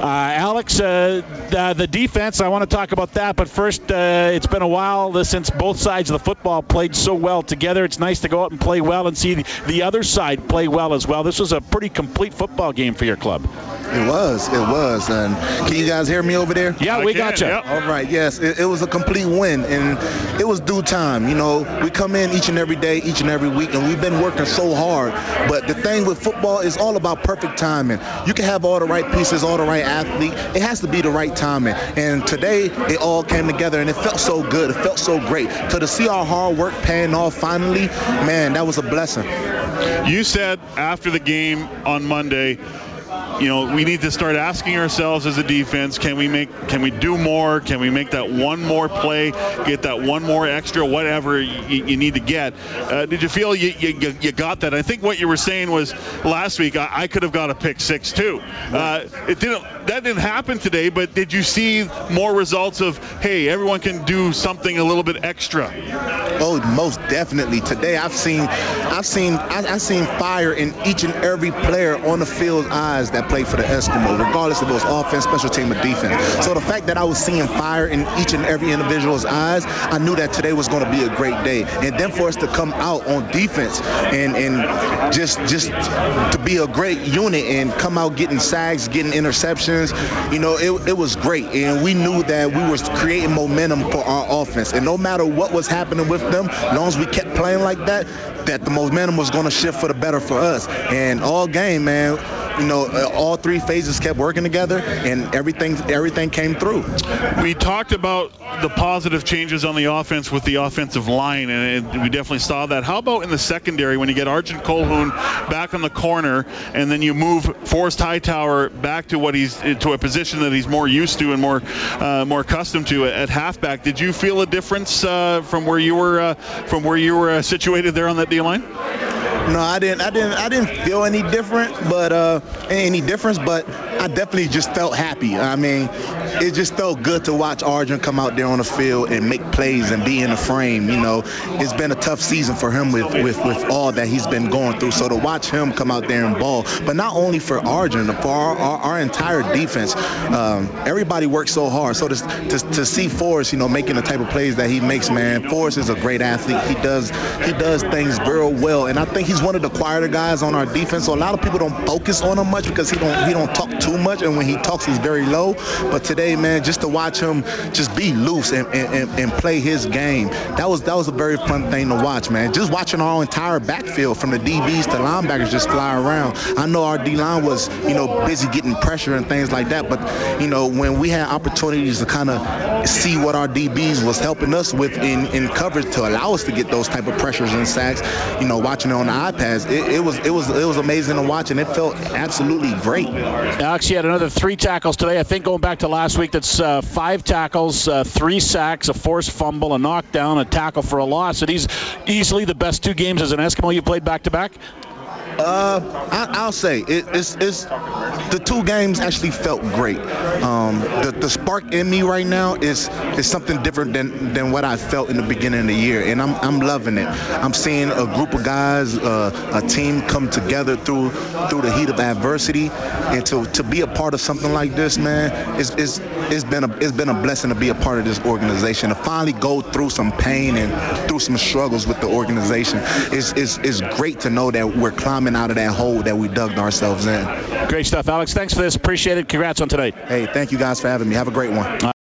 Uh, Alex, uh, the, defense, I want to talk about that, but first, uh, it's been a while since both sides of the football played so well together. It's nice to go out and play well and see the, the other side play well as well. This was a pretty complete football game for your club. It was. It was. And can you guys hear me over there? Yeah, I we can, got you. yep. All right. Yes, it, it was a complete win, and it was due time. You know, we come in each and every day, each and every week, and we've been working so hard. But the thing with football is all about perfect timing. You can have all the right pieces, all the right athlete. It has to be the right timing. And today, it all came together, and it felt so good. It felt so great. So to see our hard work paying off finally, man, that was a blessing. You said after the game on Monday, you know, we need to start asking ourselves as a defense, can we make, can we do more? Can we make that one more play, get that one more extra, whatever you, you need to get? Uh, did you feel you, you, you got that? I think what you were saying was last week I, I could have got a pick six too. Uh, it didn't. That didn't happen today. But did you see more results of hey, everyone can do something a little bit extra? Oh, most definitely. Today, I've seen, I've seen, I, I've seen fire in each and every player on the field's eyes that play for the Eskimo, regardless if it was offense, special team, or defense. So the fact that I was seeing fire in each and every individual's eyes, I knew that today was going to be a great day. And then for us to come out on defense and and just just to be a great unit and come out getting sacks, getting interceptions, you know, it, it was great. And we knew that we were creating momentum for our offense. And no matter what was happening with them, as long as we kept playing like that, that the momentum was going to shift for the better for us. And all game, man, you know, uh, all three phases kept working together, and everything everything came through. We talked about the positive changes on the offense with the offensive line, and it, we definitely saw that. How about in the secondary when you get Arjen Colquhoun back on the corner, and then you move Forrest Hightower back to what he's to a position that he's more used to and more uh, more accustomed to at halfback? Did you feel a difference uh, from where you were uh, from where you were uh, situated there on that D line? No, I didn't. I didn't. I didn't feel any different, but uh, any difference. But I definitely just felt happy. I mean, it just felt good to watch Arjen come out there on the field and make plays and be in the frame. You know, it's been a tough season for him with with, with all that he's been going through. So to watch him come out there and ball, but not only for Arjen, for our, our, our entire defense, um, everybody works so hard. So to, to, to see Forrest, you know, making the type of plays that he makes, man, Forrest is a great athlete. He does he does things very well, and I think he's one of the quieter guys on our defense. So a lot of people don't focus on him much because he don't he don't talk too much, and when he talks, he's very low. But today, man, just to watch him just be loose and, and, and play his game, that was that was a very fun thing to watch, man. Just watching our entire backfield from the DBs to linebackers just fly around. I know our D line was you know busy getting pressure and things like that, but you know when we had opportunities to kind of see what our DBs was helping us with in, in coverage to allow us to get those type of pressures and sacks, you know, watching it on the iPads, it, it was it was it was amazing to watch, and it felt absolutely great. Alex, he had another three tackles today. I think going back to last week, that's uh, five tackles, uh, three sacks, a forced fumble, a knockdown, a tackle for a loss. And he's easily the best two games as an Eskimo you played back to back. Uh, I, will say it, it's, it's the two games actually felt great. Um, the, the spark in me right now is is something different than, than what I felt in the beginning of the year, and I'm, I'm loving it. I'm seeing a group of guys, uh, a team come together through through the heat of adversity, and to, to be a part of something like this, man, it's, it's, it's been a it's been a blessing to be a part of this organization. To finally go through some pain and through some struggles with the organization, is is is great to know that we're climbing out of that hole that we dug ourselves in. Great stuff, Alex. Thanks for this. Appreciate it. Congrats on today. Hey, thank you guys for having me. Have a great one.